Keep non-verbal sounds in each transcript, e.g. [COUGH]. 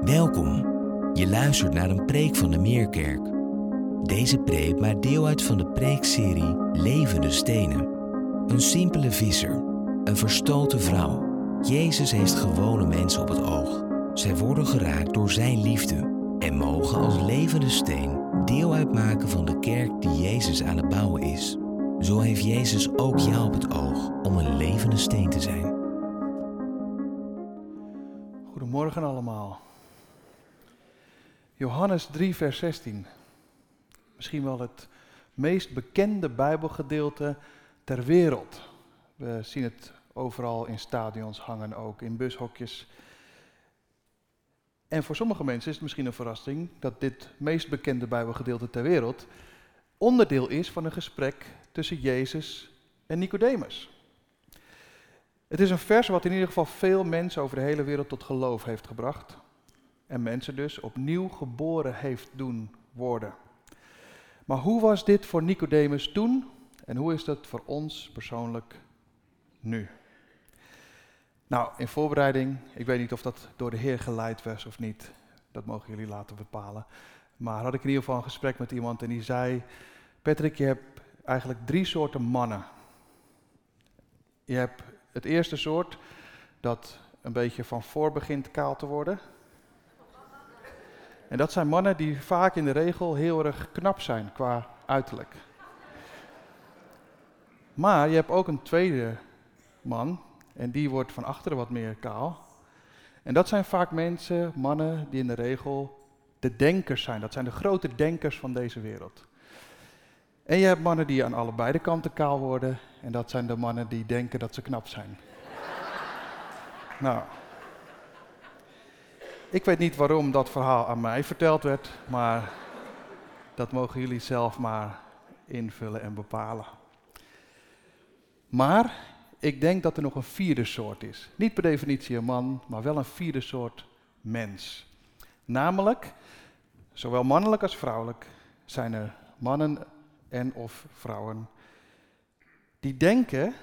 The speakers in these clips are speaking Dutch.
Welkom. Je luistert naar een preek van de Meerkerk. Deze preek maakt deel uit van de preekserie Levende Stenen. Een simpele visser, een verstoten vrouw. Jezus heeft gewone mensen op het oog. Zij worden geraakt door zijn liefde en mogen als levende steen deel uitmaken van de kerk die Jezus aan het bouwen is. Zo heeft Jezus ook jou op het oog om een levende steen te zijn. Goedemorgen allemaal. Johannes 3, vers 16. Misschien wel het meest bekende Bijbelgedeelte ter wereld. We zien het overal in stadions hangen, ook in bushokjes. En voor sommige mensen is het misschien een verrassing dat dit meest bekende Bijbelgedeelte ter wereld onderdeel is van een gesprek tussen Jezus en Nicodemus. Het is een vers wat in ieder geval veel mensen over de hele wereld tot geloof heeft gebracht. En mensen dus opnieuw geboren heeft doen worden. Maar hoe was dit voor Nicodemus toen en hoe is dat voor ons persoonlijk nu? Nou, in voorbereiding, ik weet niet of dat door de Heer geleid was of niet. Dat mogen jullie laten bepalen. Maar had ik in ieder geval een gesprek met iemand en die zei: Patrick, je hebt eigenlijk drie soorten mannen. Je hebt het eerste soort dat een beetje van voor begint kaal te worden. En dat zijn mannen die vaak in de regel heel erg knap zijn qua uiterlijk. Maar je hebt ook een tweede man en die wordt van achteren wat meer kaal. En dat zijn vaak mensen, mannen, die in de regel de denkers zijn. Dat zijn de grote denkers van deze wereld. En je hebt mannen die aan allebei de kanten kaal worden. En dat zijn de mannen die denken dat ze knap zijn. nou. Ik weet niet waarom dat verhaal aan mij verteld werd, maar dat mogen jullie zelf maar invullen en bepalen. Maar ik denk dat er nog een vierde soort is. Niet per definitie een man, maar wel een vierde soort mens. Namelijk, zowel mannelijk als vrouwelijk zijn er mannen en of vrouwen die denken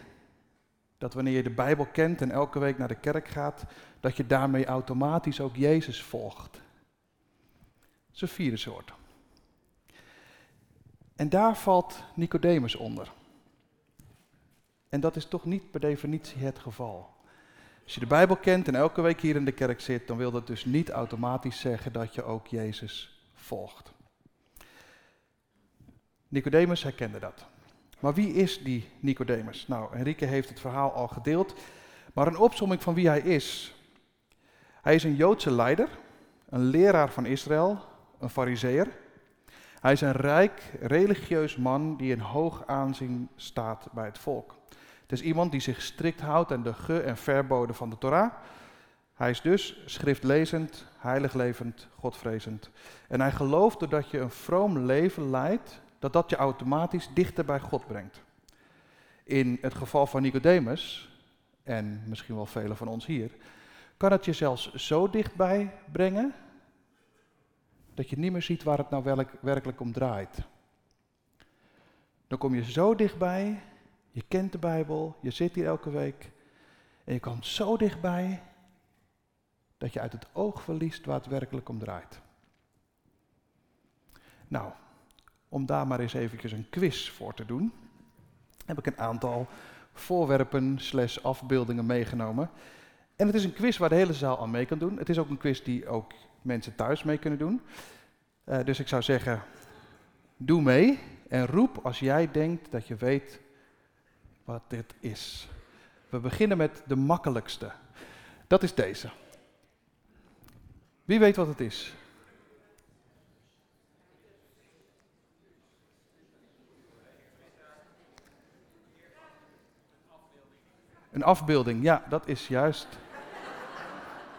dat wanneer je de Bijbel kent en elke week naar de kerk gaat, dat je daarmee automatisch ook Jezus volgt. Dat is een vierde soort. En daar valt Nicodemus onder. En dat is toch niet per definitie het geval. Als je de Bijbel kent en elke week hier in de kerk zit, dan wil dat dus niet automatisch zeggen dat je ook Jezus volgt. Nicodemus herkende dat. Maar wie is die Nicodemus? Nou, Enrique heeft het verhaal al gedeeld, maar een opsomming van wie hij is. Hij is een Joodse leider, een leraar van Israël, een fariseer. Hij is een rijk, religieus man die in hoog aanzien staat bij het volk. Het is iemand die zich strikt houdt aan de ge- en verboden van de Torah. Hij is dus schriftlezend, heiliglevend, godvrezend. En hij gelooft doordat je een vroom leven leidt, dat dat je automatisch dichter bij God brengt. In het geval van Nicodemus, en misschien wel velen van ons hier, kan het je zelfs zo dichtbij brengen dat je niet meer ziet waar het nou werkelijk om draait. Dan kom je zo dichtbij, je kent de Bijbel, je zit hier elke week en je komt zo dichtbij dat je uit het oog verliest waar het werkelijk om draait. Nou, om daar maar eens eventjes een quiz voor te doen, heb ik een aantal voorwerpen slash afbeeldingen meegenomen. En het is een quiz waar de hele zaal aan mee kan doen. Het is ook een quiz die ook mensen thuis mee kunnen doen. Uh, dus ik zou zeggen, doe mee en roep als jij denkt dat je weet wat dit is. We beginnen met de makkelijkste. Dat is deze. Wie weet wat het is? Een afbeelding, ja, dat is juist.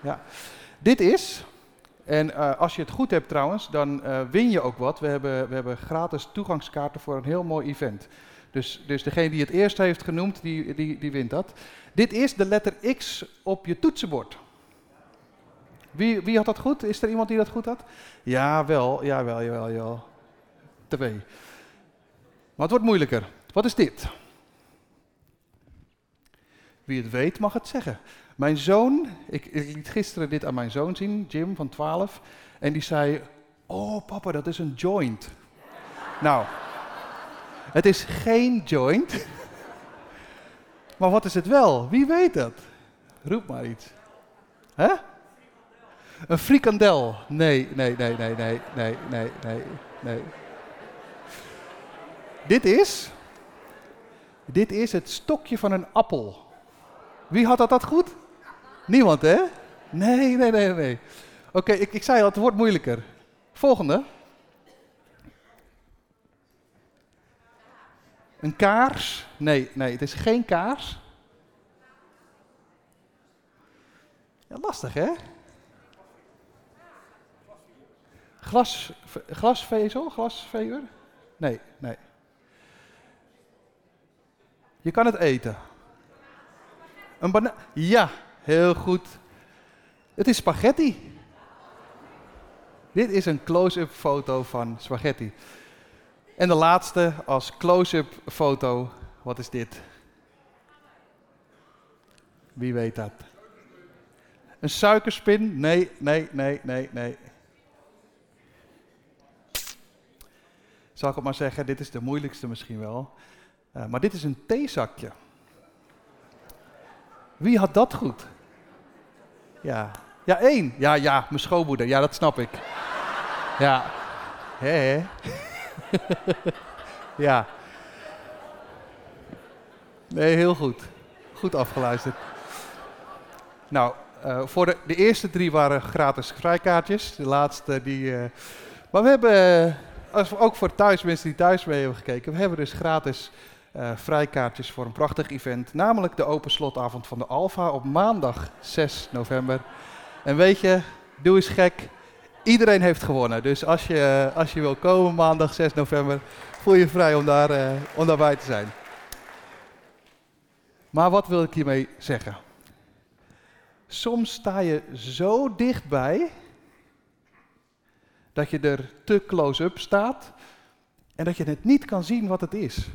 Ja. Dit is, en uh, als je het goed hebt trouwens, dan uh, win je ook wat. We hebben, we hebben gratis toegangskaarten voor een heel mooi event. Dus, dus degene die het eerst heeft genoemd, die, die, die wint dat. Dit is de letter X op je toetsenbord. Wie, wie had dat goed? Is er iemand die dat goed had? Ja, wel, jawel, jawel, jawel. Twee. Maar het wordt moeilijker. Wat is dit? Wie het weet mag het zeggen. Mijn zoon, ik, ik liet gisteren dit aan mijn zoon zien, Jim van 12. En die zei, oh papa, dat is een joint. nou, het is geen joint. maar wat is het wel? Wie weet dat? Roep maar iets. Hè? Een frikandel. Nee, nee, nee, nee, nee, nee, nee, nee, nee. Dit is, dit is het stokje van een appel. Wie had dat, dat goed? Niemand, hè? Nee, nee, nee, nee. Oké, ik, ik zei al, het wordt moeilijker. Volgende. Een kaars? Nee, nee, het is geen kaars. Ja, lastig, hè? Glas, glasvezel? Glasvever? Nee, nee. Je kan het eten. Een banaan. Ja, heel goed. Het is spaghetti. Dit is een close-up foto van spaghetti. En de laatste als close-up foto. Wat is dit? Wie weet dat? Een suikerspin? Nee, nee, nee, nee, nee. Zal ik het maar zeggen, dit is de moeilijkste misschien wel. Uh, maar dit is een theezakje. Wie had dat goed? Ja, ja één. Ja, ja, mijn schoonmoeder. Ja, dat snap ik. Ja. Hé, hé. ja. Nee, heel goed. Goed afgeluisterd. Nou, uh, voor de, de, eerste drie waren gratis vrijkaartjes. De laatste die... Uh, maar we hebben, uh, ook voor thuis, mensen die thuis mee hebben gekeken, we hebben dus gratis vrijkaartjes voor een prachtig event. Namelijk de open slotavond van de Alfa op maandag 6 november. En weet je, doe eens gek. Iedereen heeft gewonnen. Dus als je, als je wil komen maandag 6 november, voel je vrij om, daar, om daarbij te zijn. Maar wat wil ik hiermee zeggen? Soms sta je zo dichtbij dat je er te close-up staat en dat je het niet kan zien wat het is.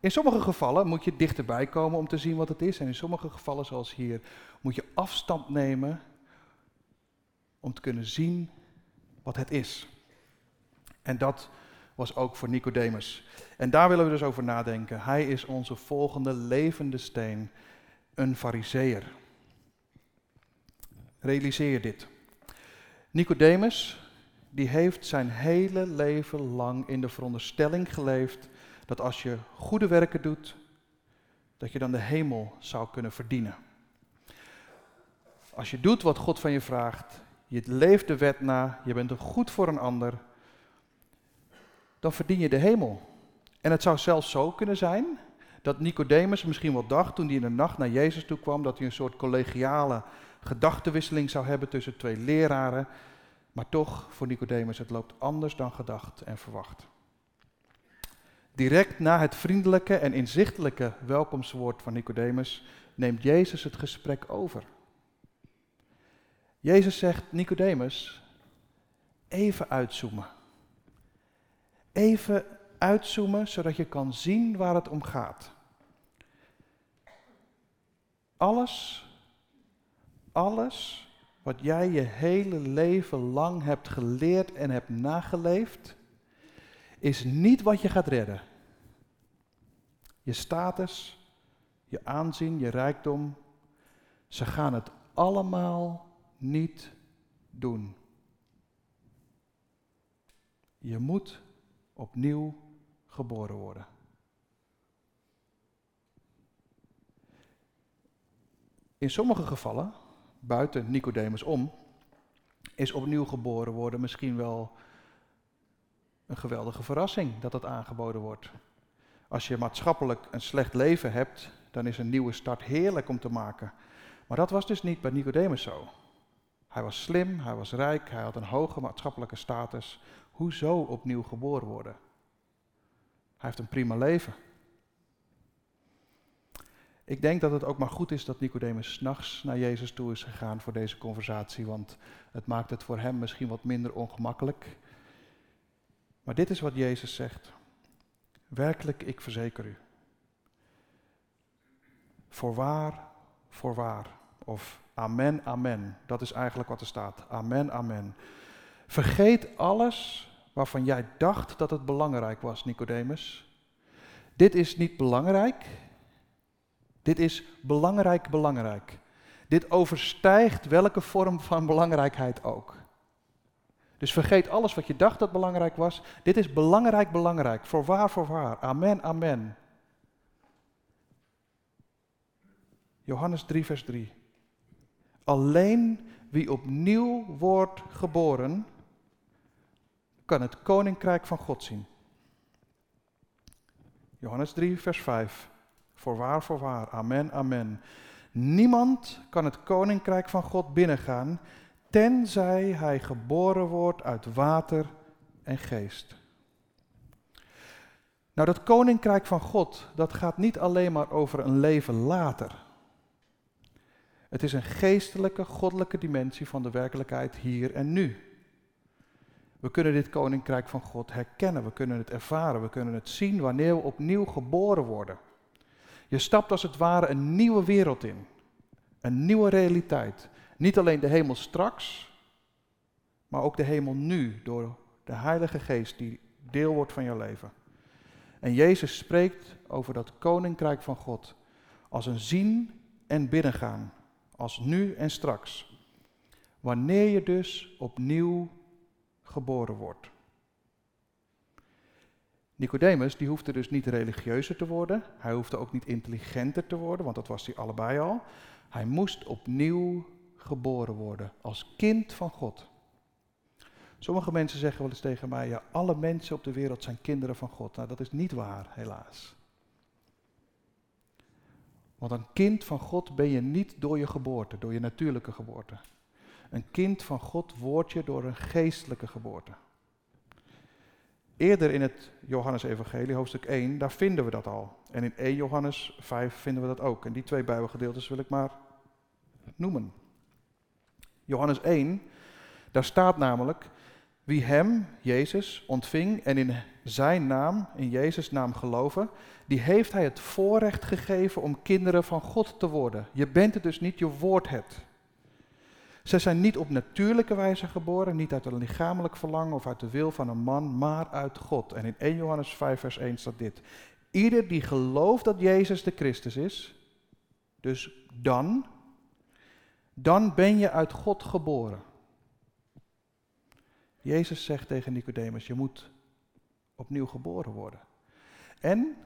In sommige gevallen moet je dichterbij komen om te zien wat het is. En in sommige gevallen, zoals hier, moet je afstand nemen om te kunnen zien wat het is. En dat was ook voor Nicodemus. En daar willen we dus over nadenken. Hij is onze volgende levende steen, een fariseer. Realiseer dit. Nicodemus, die heeft zijn hele leven lang in de veronderstelling geleefd dat als je goede werken doet, dat je dan de hemel zou kunnen verdienen. Als je doet wat God van je vraagt, je leeft de wet na, je bent goed voor een ander, dan verdien je de hemel. En het zou zelfs zo kunnen zijn dat Nicodemus misschien wel dacht toen hij in de nacht naar Jezus toe kwam, dat hij een soort collegiale gedachtenwisseling zou hebben tussen twee leraren. Maar toch, voor Nicodemus, het loopt anders dan gedacht en verwacht. Direct na het vriendelijke en inzichtelijke welkomstwoord van Nicodemus neemt Jezus het gesprek over. Jezus zegt, Nicodemus, even uitzoomen. Even uitzoomen zodat je kan zien waar het om gaat. Alles alles wat jij je hele leven lang hebt geleerd en hebt nageleefd, is niet wat je gaat redden. Je status, je aanzien, je rijkdom, ze gaan het allemaal niet doen. Je moet opnieuw geboren worden. In sommige gevallen buiten Nicodemus om, is opnieuw geboren worden misschien wel een geweldige verrassing dat dat aangeboden wordt. Als je maatschappelijk een slecht leven hebt, dan is een nieuwe start heerlijk om te maken. Maar dat was dus niet bij Nicodemus zo. Hij was slim, hij was rijk, hij had een hoge maatschappelijke status. Hoezo opnieuw geboren worden? Hij heeft een prima leven. Ik denk dat het ook maar goed is dat Nicodemus s'nachts naar Jezus toe is gegaan voor deze conversatie, want het maakt het voor hem misschien wat minder ongemakkelijk. Maar dit is wat Jezus zegt. Werkelijk, ik verzeker u. Voorwaar, voorwaar. Of amen, amen. Dat is eigenlijk wat er staat. Amen, amen. Vergeet alles waarvan jij dacht dat het belangrijk was, Nicodemus. Dit is niet belangrijk. Dit is belangrijk, belangrijk. Dit overstijgt welke vorm van belangrijkheid ook. Dus vergeet alles wat je dacht dat belangrijk was. Dit is belangrijk, belangrijk. Voorwaar, voorwaar. Amen, amen. Johannes 3, vers 3. Alleen wie opnieuw wordt geboren, kan het koninkrijk van God zien. Johannes 3, vers 5. Voorwaar, voorwaar. Amen, amen. Niemand kan het koninkrijk van God binnengaan, tenzij hij geboren wordt uit water en geest. Nou, dat koninkrijk van God, dat gaat niet alleen maar over een leven later. Het is een geestelijke, goddelijke dimensie van de werkelijkheid hier en nu. We kunnen dit koninkrijk van God herkennen, we kunnen het ervaren, we kunnen het zien wanneer we opnieuw geboren worden. Je stapt als het ware een nieuwe wereld in, een nieuwe realiteit. Niet alleen de hemel straks, maar ook de hemel nu door de Heilige Geest die deel wordt van jouw leven. En Jezus spreekt over dat koninkrijk van God als een zien en binnengaan, als nu en straks. Wanneer je dus opnieuw geboren wordt. Nicodemus, die hoefde dus niet religieuzer te worden. Hij hoefde ook niet intelligenter te worden, want dat was hij allebei al. Hij moest opnieuw geboren worden als kind van God. Sommige mensen zeggen wel eens tegen mij, ja, alle mensen op de wereld zijn kinderen van God. Nou, dat is niet waar, helaas. Want een kind van God ben je niet door je geboorte, door je natuurlijke geboorte. Een kind van God word je door een geestelijke geboorte. Eerder in het Johannes-evangelie, hoofdstuk 1, daar vinden we dat al. En in 1 Johannes 5 vinden we dat ook. En die twee bijbelgedeeltes wil ik maar noemen. Johannes 1, daar staat namelijk, wie hem, Jezus, ontving en in zijn naam, in Jezus' naam geloven, die heeft hij het voorrecht gegeven om kinderen van God te worden. Je bent het dus niet, je wordt het. Zij zijn niet op natuurlijke wijze geboren, niet uit een lichamelijk verlangen of uit de wil van een man, maar uit God. En in 1 Johannes 5, vers 1 staat dit. Ieder die gelooft dat Jezus de Christus is, dus dan, dan ben je uit God geboren. Jezus zegt tegen Nicodemus, je moet opnieuw geboren worden. En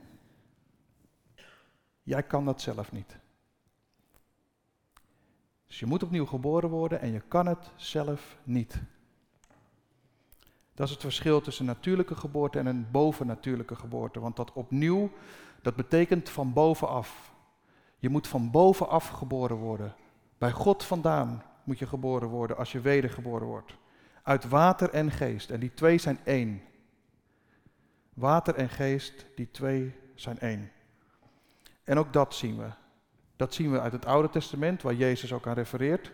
jij kan dat zelf niet. Dus je moet opnieuw geboren worden en je kan het zelf niet. Dat is het verschil tussen natuurlijke geboorte en een bovennatuurlijke geboorte. Want dat opnieuw, dat betekent van bovenaf. Je moet van bovenaf geboren worden. Bij God vandaan moet je geboren worden als je wedergeboren wordt. Uit water en geest. En die twee zijn één. Water en geest, die twee zijn één. En ook dat zien we. Dat zien we uit het Oude Testament, waar Jezus ook aan refereert.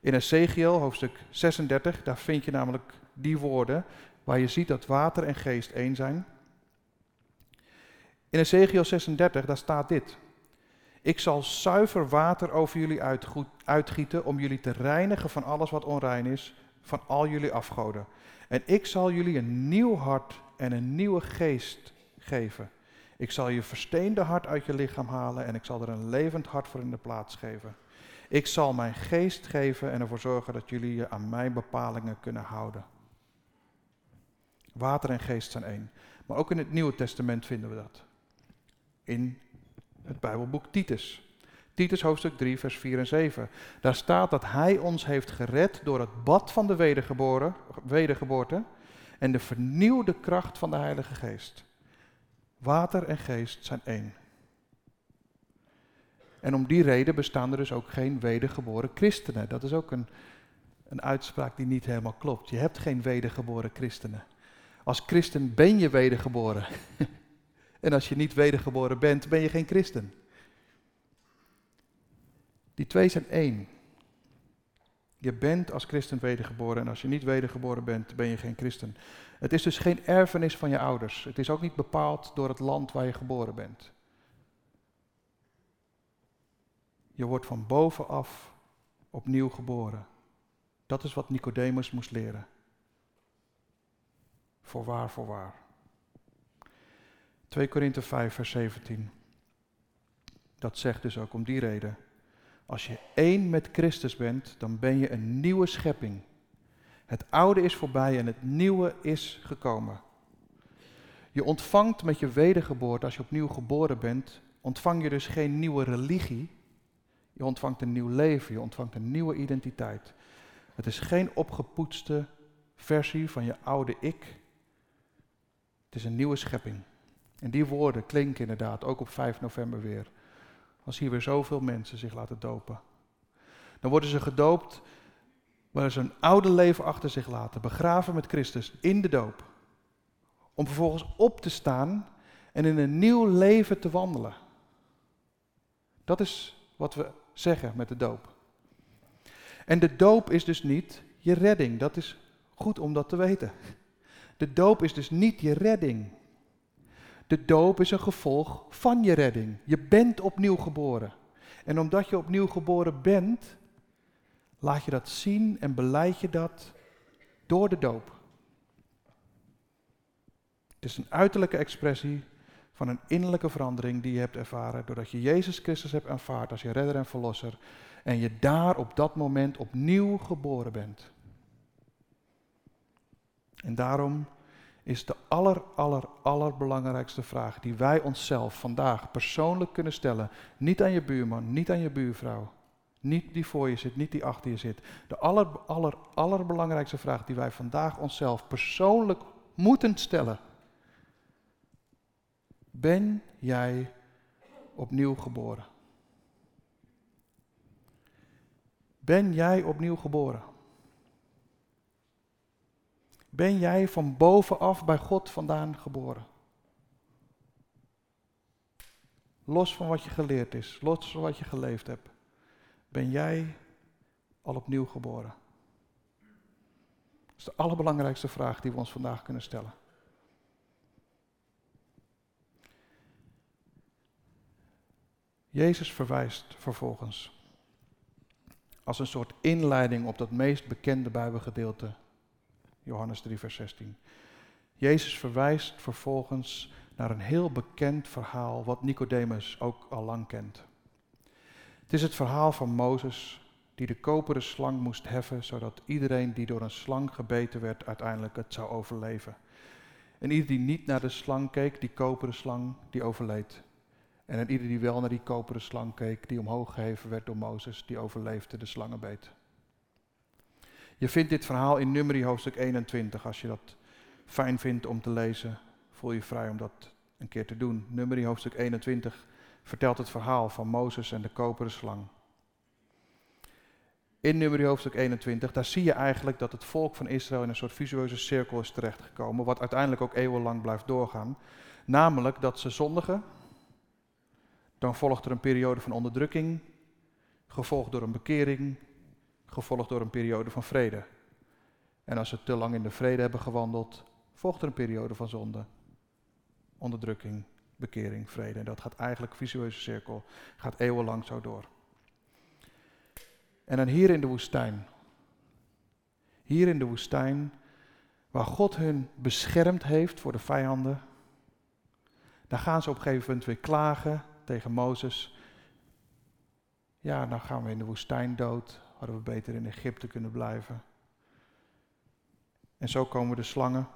In Ezekiel, hoofdstuk 36, daar vind je namelijk die woorden waar je ziet dat water en geest één zijn. In Ezekiel 36, daar staat dit. Ik zal zuiver water over jullie uitgieten om jullie te reinigen van alles wat onrein is, van al jullie afgoden. En ik zal jullie een nieuw hart en een nieuwe geest geven. Ik zal je versteende hart uit je lichaam halen en ik zal er een levend hart voor in de plaats geven. Ik zal mijn geest geven en ervoor zorgen dat jullie je aan mijn bepalingen kunnen houden. Water en geest zijn één. Maar ook in het Nieuwe Testament vinden we dat. In het Bijbelboek Titus. Titus hoofdstuk 3, vers 4 en 7. Daar staat dat Hij ons heeft gered door het bad van de wedergeboorte en de vernieuwde kracht van de Heilige Geest. Water en geest zijn één. En om die reden bestaan er dus ook geen wedergeboren christenen. Dat is ook een, een uitspraak die niet helemaal klopt. Je hebt geen wedergeboren christenen. Als christen ben je wedergeboren. [LAUGHS] en als je niet wedergeboren bent, ben je geen christen. Die twee zijn één. Je bent als christen wedergeboren en als je niet wedergeboren bent, ben je geen christen. Het is dus geen erfenis van je ouders. Het is ook niet bepaald door het land waar je geboren bent. Je wordt van bovenaf opnieuw geboren. Dat is wat Nicodemus moest leren. Voorwaar, voorwaar. 2 Korinthe 5, vers 17. Dat zegt dus ook om die reden. Als je één met Christus bent, dan ben je een nieuwe schepping. Het oude is voorbij en het nieuwe is gekomen. Je ontvangt met je wedergeboorte, als je opnieuw geboren bent, ontvang je dus geen nieuwe religie. Je ontvangt een nieuw leven, je ontvangt een nieuwe identiteit. Het is geen opgepoetste versie van je oude ik. Het is een nieuwe schepping. En die woorden klinken inderdaad ook op 5 november weer. Als hier weer zoveel mensen zich laten dopen. Dan worden ze gedoopt waar ze een oude leven achter zich laten, begraven met Christus in de doop. Om vervolgens op te staan en in een nieuw leven te wandelen. Dat is wat we zeggen met de doop. En de doop is dus niet je redding. Dat is goed om dat te weten. De doop is dus niet je redding. De doop is een gevolg van je redding. Je bent opnieuw geboren. En omdat je opnieuw geboren bent, laat je dat zien en beleid je dat door de doop. Het is een uiterlijke expressie van een innerlijke verandering die je hebt ervaren doordat je Jezus Christus hebt aanvaard als je redder en verlosser en je daar op dat moment opnieuw geboren bent. En daarom is de aller, aller, allerbelangrijkste vraag die wij onszelf vandaag persoonlijk kunnen stellen, niet aan je buurman, niet aan je buurvrouw, niet die voor je zit, niet die achter je zit. De aller, aller, allerbelangrijkste vraag die wij vandaag onszelf persoonlijk moeten stellen. Ben jij opnieuw geboren? Ben jij opnieuw geboren? Ben jij van bovenaf bij God vandaan geboren? Los van wat je geleerd is, los van wat je geleefd hebt. Ben jij al opnieuw geboren? Dat is de allerbelangrijkste vraag die we ons vandaag kunnen stellen. Jezus verwijst vervolgens als een soort inleiding op dat meest bekende Bijbelgedeelte, Johannes 3, vers 16. Jezus verwijst vervolgens naar een heel bekend verhaal, wat Nicodemus ook al lang kent. Het is het verhaal van Mozes, die de koperen slang moest heffen, zodat iedereen die door een slang gebeten werd, uiteindelijk het zou overleven. En ieder die niet naar de slang keek, die koperen slang, die overleed. En ieder die wel naar die koperen slang keek, die omhoog geheven werd door Mozes, die overleefde de slangenbeet. Je vindt dit verhaal in Numeri hoofdstuk 21. Als je dat fijn vindt om te lezen, voel je vrij om dat een keer te doen. Numeri hoofdstuk 21 vertelt het verhaal van Mozes en de koperen slang. In Numeri hoofdstuk 21, daar zie je eigenlijk dat het volk van Israël in een soort visueuze cirkel is terechtgekomen, wat uiteindelijk ook eeuwenlang blijft doorgaan. Namelijk dat ze zondigen, dan volgt er een periode van onderdrukking, gevolgd door een bekering, gevolgd door een periode van vrede. En als ze te lang in de vrede hebben gewandeld, volgt er een periode van zonde, onderdrukking, bekering, vrede. En dat gaat eigenlijk, visueuze cirkel, gaat eeuwenlang zo door. En dan hier in de woestijn. Hier in de woestijn, waar God hun beschermd heeft voor de vijanden, daar gaan ze op een gegeven moment weer klagen tegen Mozes. Ja, nou gaan we in de woestijn dood. Hadden we beter in Egypte kunnen blijven. En zo komen de slangen.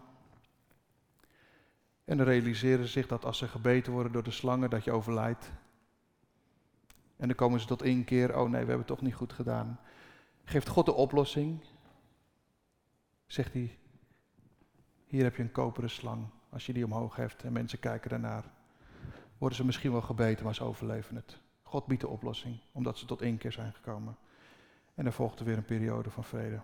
En dan realiseren ze zich dat als ze gebeten worden door de slangen, dat je overlijdt. En dan komen ze tot één keer, oh nee, we hebben het toch niet goed gedaan. Geeft God de oplossing. Zegt hij, hier heb je een koperen slang. Als je die omhoog heft en mensen kijken daarnaar worden ze misschien wel gebeten, maar ze overleven het. God biedt de oplossing, omdat ze tot één keer zijn gekomen. En er volgt er weer een periode van vrede.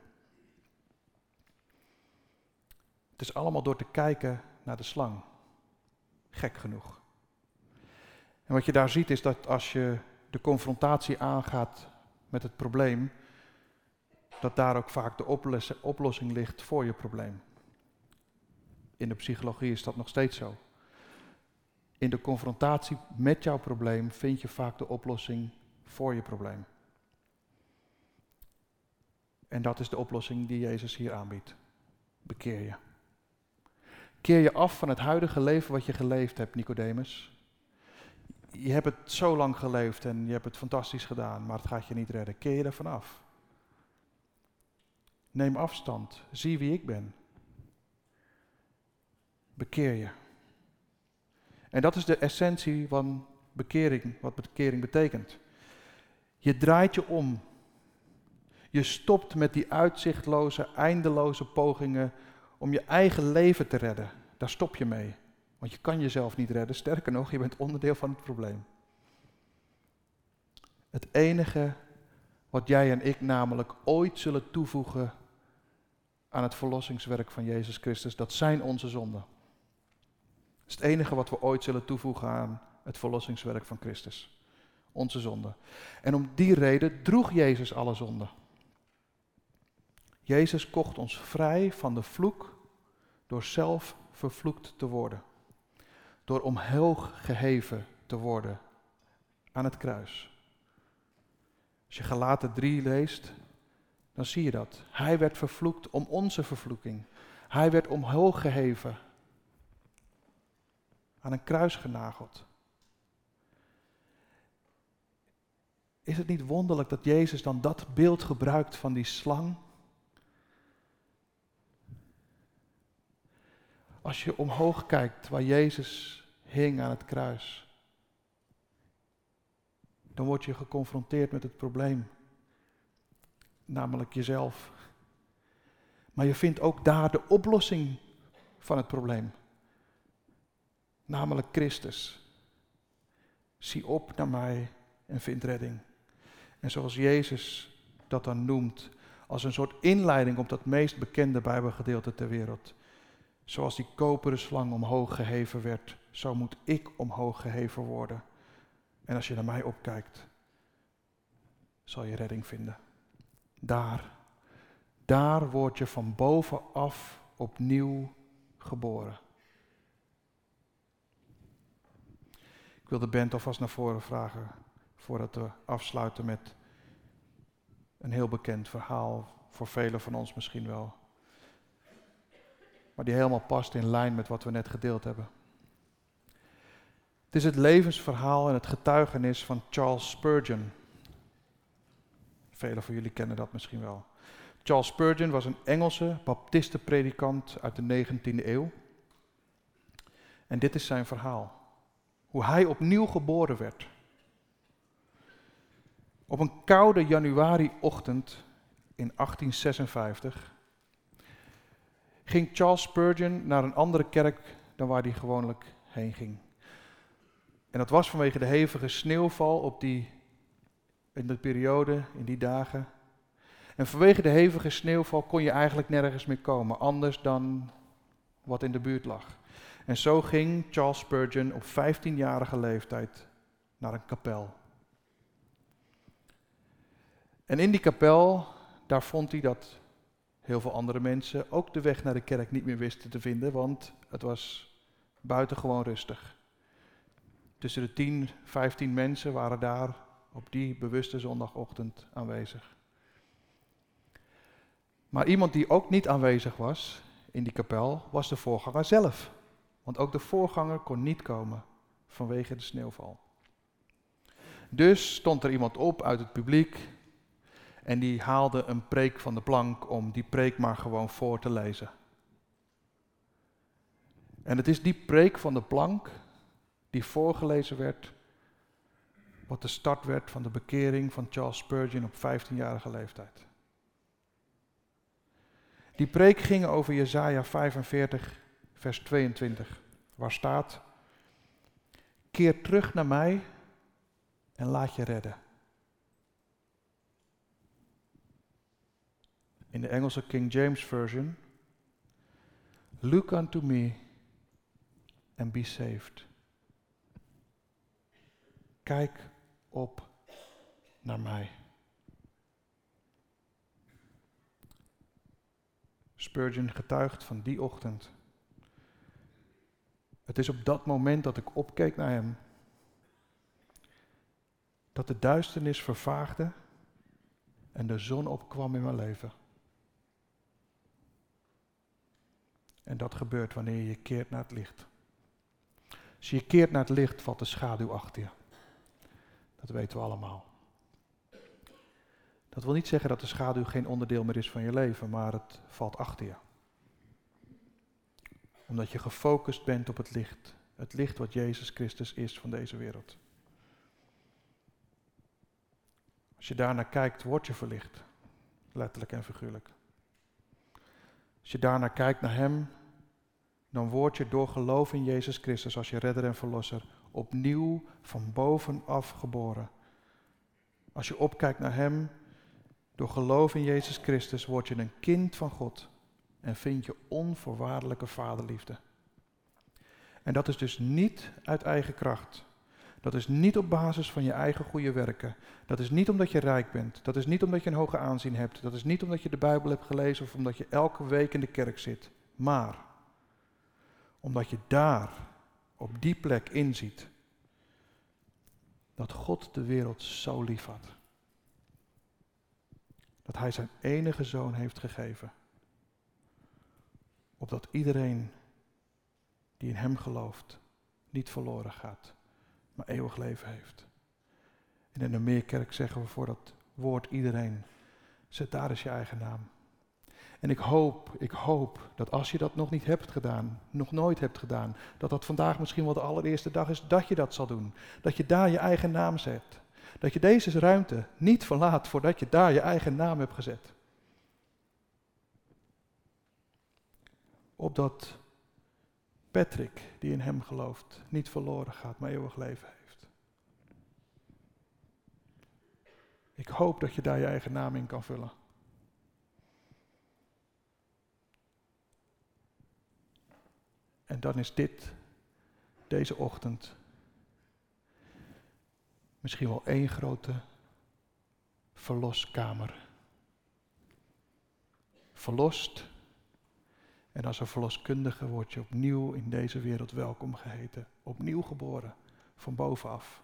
Het is allemaal door te kijken naar de slang. Gek genoeg. En wat je daar ziet is dat als je de confrontatie aangaat met het probleem, dat daar ook vaak de oplossing ligt voor je probleem. In de psychologie is dat nog steeds zo. In de confrontatie met jouw probleem vind je vaak de oplossing voor je probleem. En dat is de oplossing die Jezus hier aanbiedt. Bekeer je. Keer je af van het huidige leven wat je geleefd hebt, Nicodemus. Je hebt het zo lang geleefd en je hebt het fantastisch gedaan, maar het gaat je niet redden. Keer je ervan af. Neem afstand. Zie wie ik ben. Bekeer je. En dat is de essentie van bekering, wat bekering betekent. Je draait je om. Je stopt met die uitzichtloze, eindeloze pogingen om je eigen leven te redden. Daar stop je mee. Want je kan jezelf niet redden. Sterker nog, je bent onderdeel van het probleem. Het enige wat jij en ik namelijk ooit zullen toevoegen aan het verlossingswerk van Jezus Christus, dat zijn onze zonden. Dat is het enige wat we ooit zullen toevoegen aan het verlossingswerk van Christus. Onze zonde. En om die reden droeg Jezus alle zonden. Jezus kocht ons vrij van de vloek door zelf vervloekt te worden. Door omhoog geheven te worden aan het kruis. Als je Galaten 3 leest, dan zie je dat. Hij werd vervloekt om onze vervloeking. Hij werd omhoog geheven. Aan een kruis genageld. Is het niet wonderlijk dat Jezus dan dat beeld gebruikt van die slang? Als je omhoog kijkt waar Jezus hing aan het kruis, dan word je geconfronteerd met het probleem, namelijk jezelf. Maar je vindt ook daar de oplossing van het probleem, namelijk Christus. Zie op naar mij en vind redding. En zoals Jezus dat dan noemt, als een soort inleiding op dat meest bekende Bijbelgedeelte ter wereld. Zoals die koperen slang omhoog geheven werd, zo moet ik omhoog geheven worden. En als je naar mij opkijkt, zal je redding vinden. Daar, daar word je van bovenaf opnieuw geboren. Ik wil de band alvast naar voren vragen voordat we afsluiten met een heel bekend verhaal, voor velen van ons misschien wel. Maar die helemaal past in lijn met wat we net gedeeld hebben. Het is het levensverhaal en het getuigenis van Charles Spurgeon. Velen van jullie kennen dat misschien wel. Charles Spurgeon was een Engelse baptistenpredikant uit de 19e eeuw. En dit is zijn verhaal. Hoe hij opnieuw geboren werd. Op een koude januariochtend in 1856 ging Charles Spurgeon naar een andere kerk dan waar hij gewoonlijk heen ging. En dat was vanwege de hevige sneeuwval op die, in de periode, in die dagen. En vanwege de hevige sneeuwval kon je eigenlijk nergens meer komen, anders dan wat in de buurt lag. En zo ging Charles Spurgeon op 15-jarige leeftijd naar een kapel. En in die kapel, daar vond hij dat heel veel andere mensen ook de weg naar de kerk niet meer wisten te vinden, want het was buitengewoon rustig. Tussen de 10, 15 mensen waren daar op die bewuste zondagochtend aanwezig. Maar iemand die ook niet aanwezig was in die kapel, was de voorganger zelf. Want ook de voorganger kon niet komen vanwege de sneeuwval. Dus stond er iemand op uit het publiek en die haalde een preek van de plank om die preek maar gewoon voor te lezen. En het is die preek van de plank die voorgelezen werd, wat de start werd van de bekering van Charles Spurgeon op 15-jarige leeftijd. Die preek ging over Jesaja 45, vers 22, waar staat: Keer terug naar mij en laat je redden. In de Engelse King James Version. Look unto me and be saved. Kijk op naar mij. Spurgeon getuigt van die ochtend. Het is op dat moment dat ik opkeek naar hem, dat de duisternis vervaagde en de zon opkwam in mijn leven. En dat gebeurt wanneer je keert naar het licht. Als je keert naar het licht, valt de schaduw achter je. Dat weten we allemaal. Dat wil niet zeggen dat de schaduw geen onderdeel meer is van je leven, maar het valt achter je. Omdat je gefocust bent op het licht. Het licht wat Jezus Christus is van deze wereld. Als je daarnaar kijkt, word je verlicht. Letterlijk en figuurlijk. Als je daarnaar kijkt naar Hem, dan word je door geloof in Jezus Christus als je redder en verlosser opnieuw van bovenaf geboren. Als je opkijkt naar Hem, door geloof in Jezus Christus word je een kind van God en vind je onvoorwaardelijke vaderliefde. En dat is dus niet uit eigen kracht. Dat is niet op basis van je eigen goede werken. Dat is niet omdat je rijk bent. Dat is niet omdat je een hoge aanzien hebt. Dat is niet omdat je de Bijbel hebt gelezen of omdat je elke week in de kerk zit. Maar omdat je daar, op die plek inziet, dat God de wereld zo lief had. Dat Hij zijn enige zoon heeft gegeven. Opdat iedereen die in Hem gelooft niet verloren gaat, maar eeuwig leven heeft. En in de Meerkerk zeggen we voor dat woord iedereen, zet daar eens je eigen naam. En ik hoop, ik hoop dat als je dat nog niet hebt gedaan, nog nooit hebt gedaan, dat dat vandaag misschien wel de allereerste dag is dat je dat zal doen. Dat je daar je eigen naam zet. Dat je deze ruimte niet verlaat voordat je daar je eigen naam hebt gezet. Opdat Patrick, die in hem gelooft, niet verloren gaat, maar eeuwig leven heeft. Ik hoop dat je daar je eigen naam in kan vullen. En dan is dit, deze ochtend, misschien wel één grote verloskamer. Verlost. En als een verloskundige word je opnieuw in deze wereld welkom geheten. Opnieuw geboren, van bovenaf.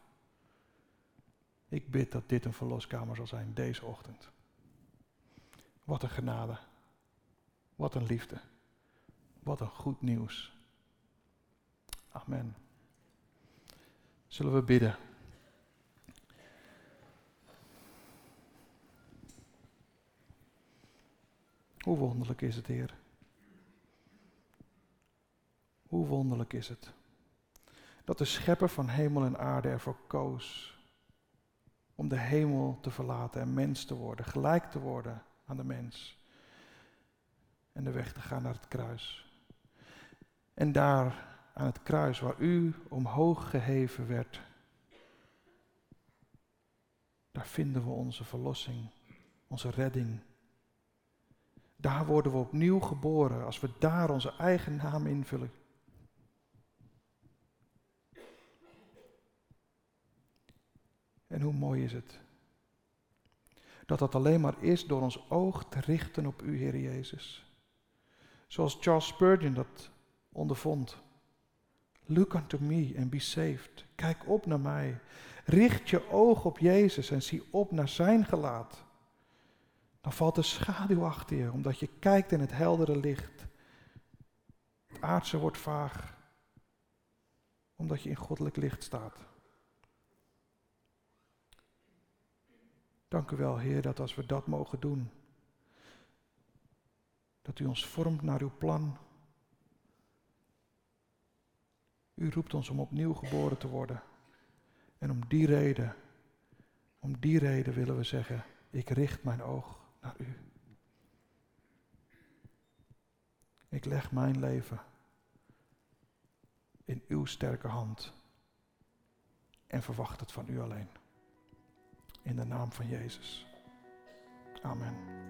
Ik bid dat dit een verloskamer zal zijn deze ochtend. Wat een genade. Wat een liefde. Wat een goed nieuws. Amen. Zullen we bidden? Hoe wonderlijk is het, Heer? Hoe wonderlijk is het dat de schepper van hemel en aarde ervoor koos om de hemel te verlaten en mens te worden, gelijk te worden aan de mens en de weg te gaan naar het kruis. En daar aan het kruis waar u omhoog geheven werd, daar vinden we onze verlossing, onze redding. Daar worden we opnieuw geboren als we daar onze eigen naam invullen. En hoe mooi is het dat dat alleen maar is door ons oog te richten op u, Heer Jezus. Zoals Charles Spurgeon dat ondervond. Look unto me and be saved. Kijk op naar mij. Richt je oog op Jezus en zie op naar zijn gelaat. Dan valt de schaduw achter je, omdat je kijkt in het heldere licht. Het aardse wordt vaag, omdat je in goddelijk licht staat. Dank u wel, Heer, dat als we dat mogen doen, dat u ons vormt naar uw plan U roept ons om opnieuw geboren te worden. En om die reden, om die reden willen we zeggen, ik richt mijn oog naar U. Ik leg mijn leven in uw sterke hand en verwacht het van u alleen. In de naam van Jezus. Amen.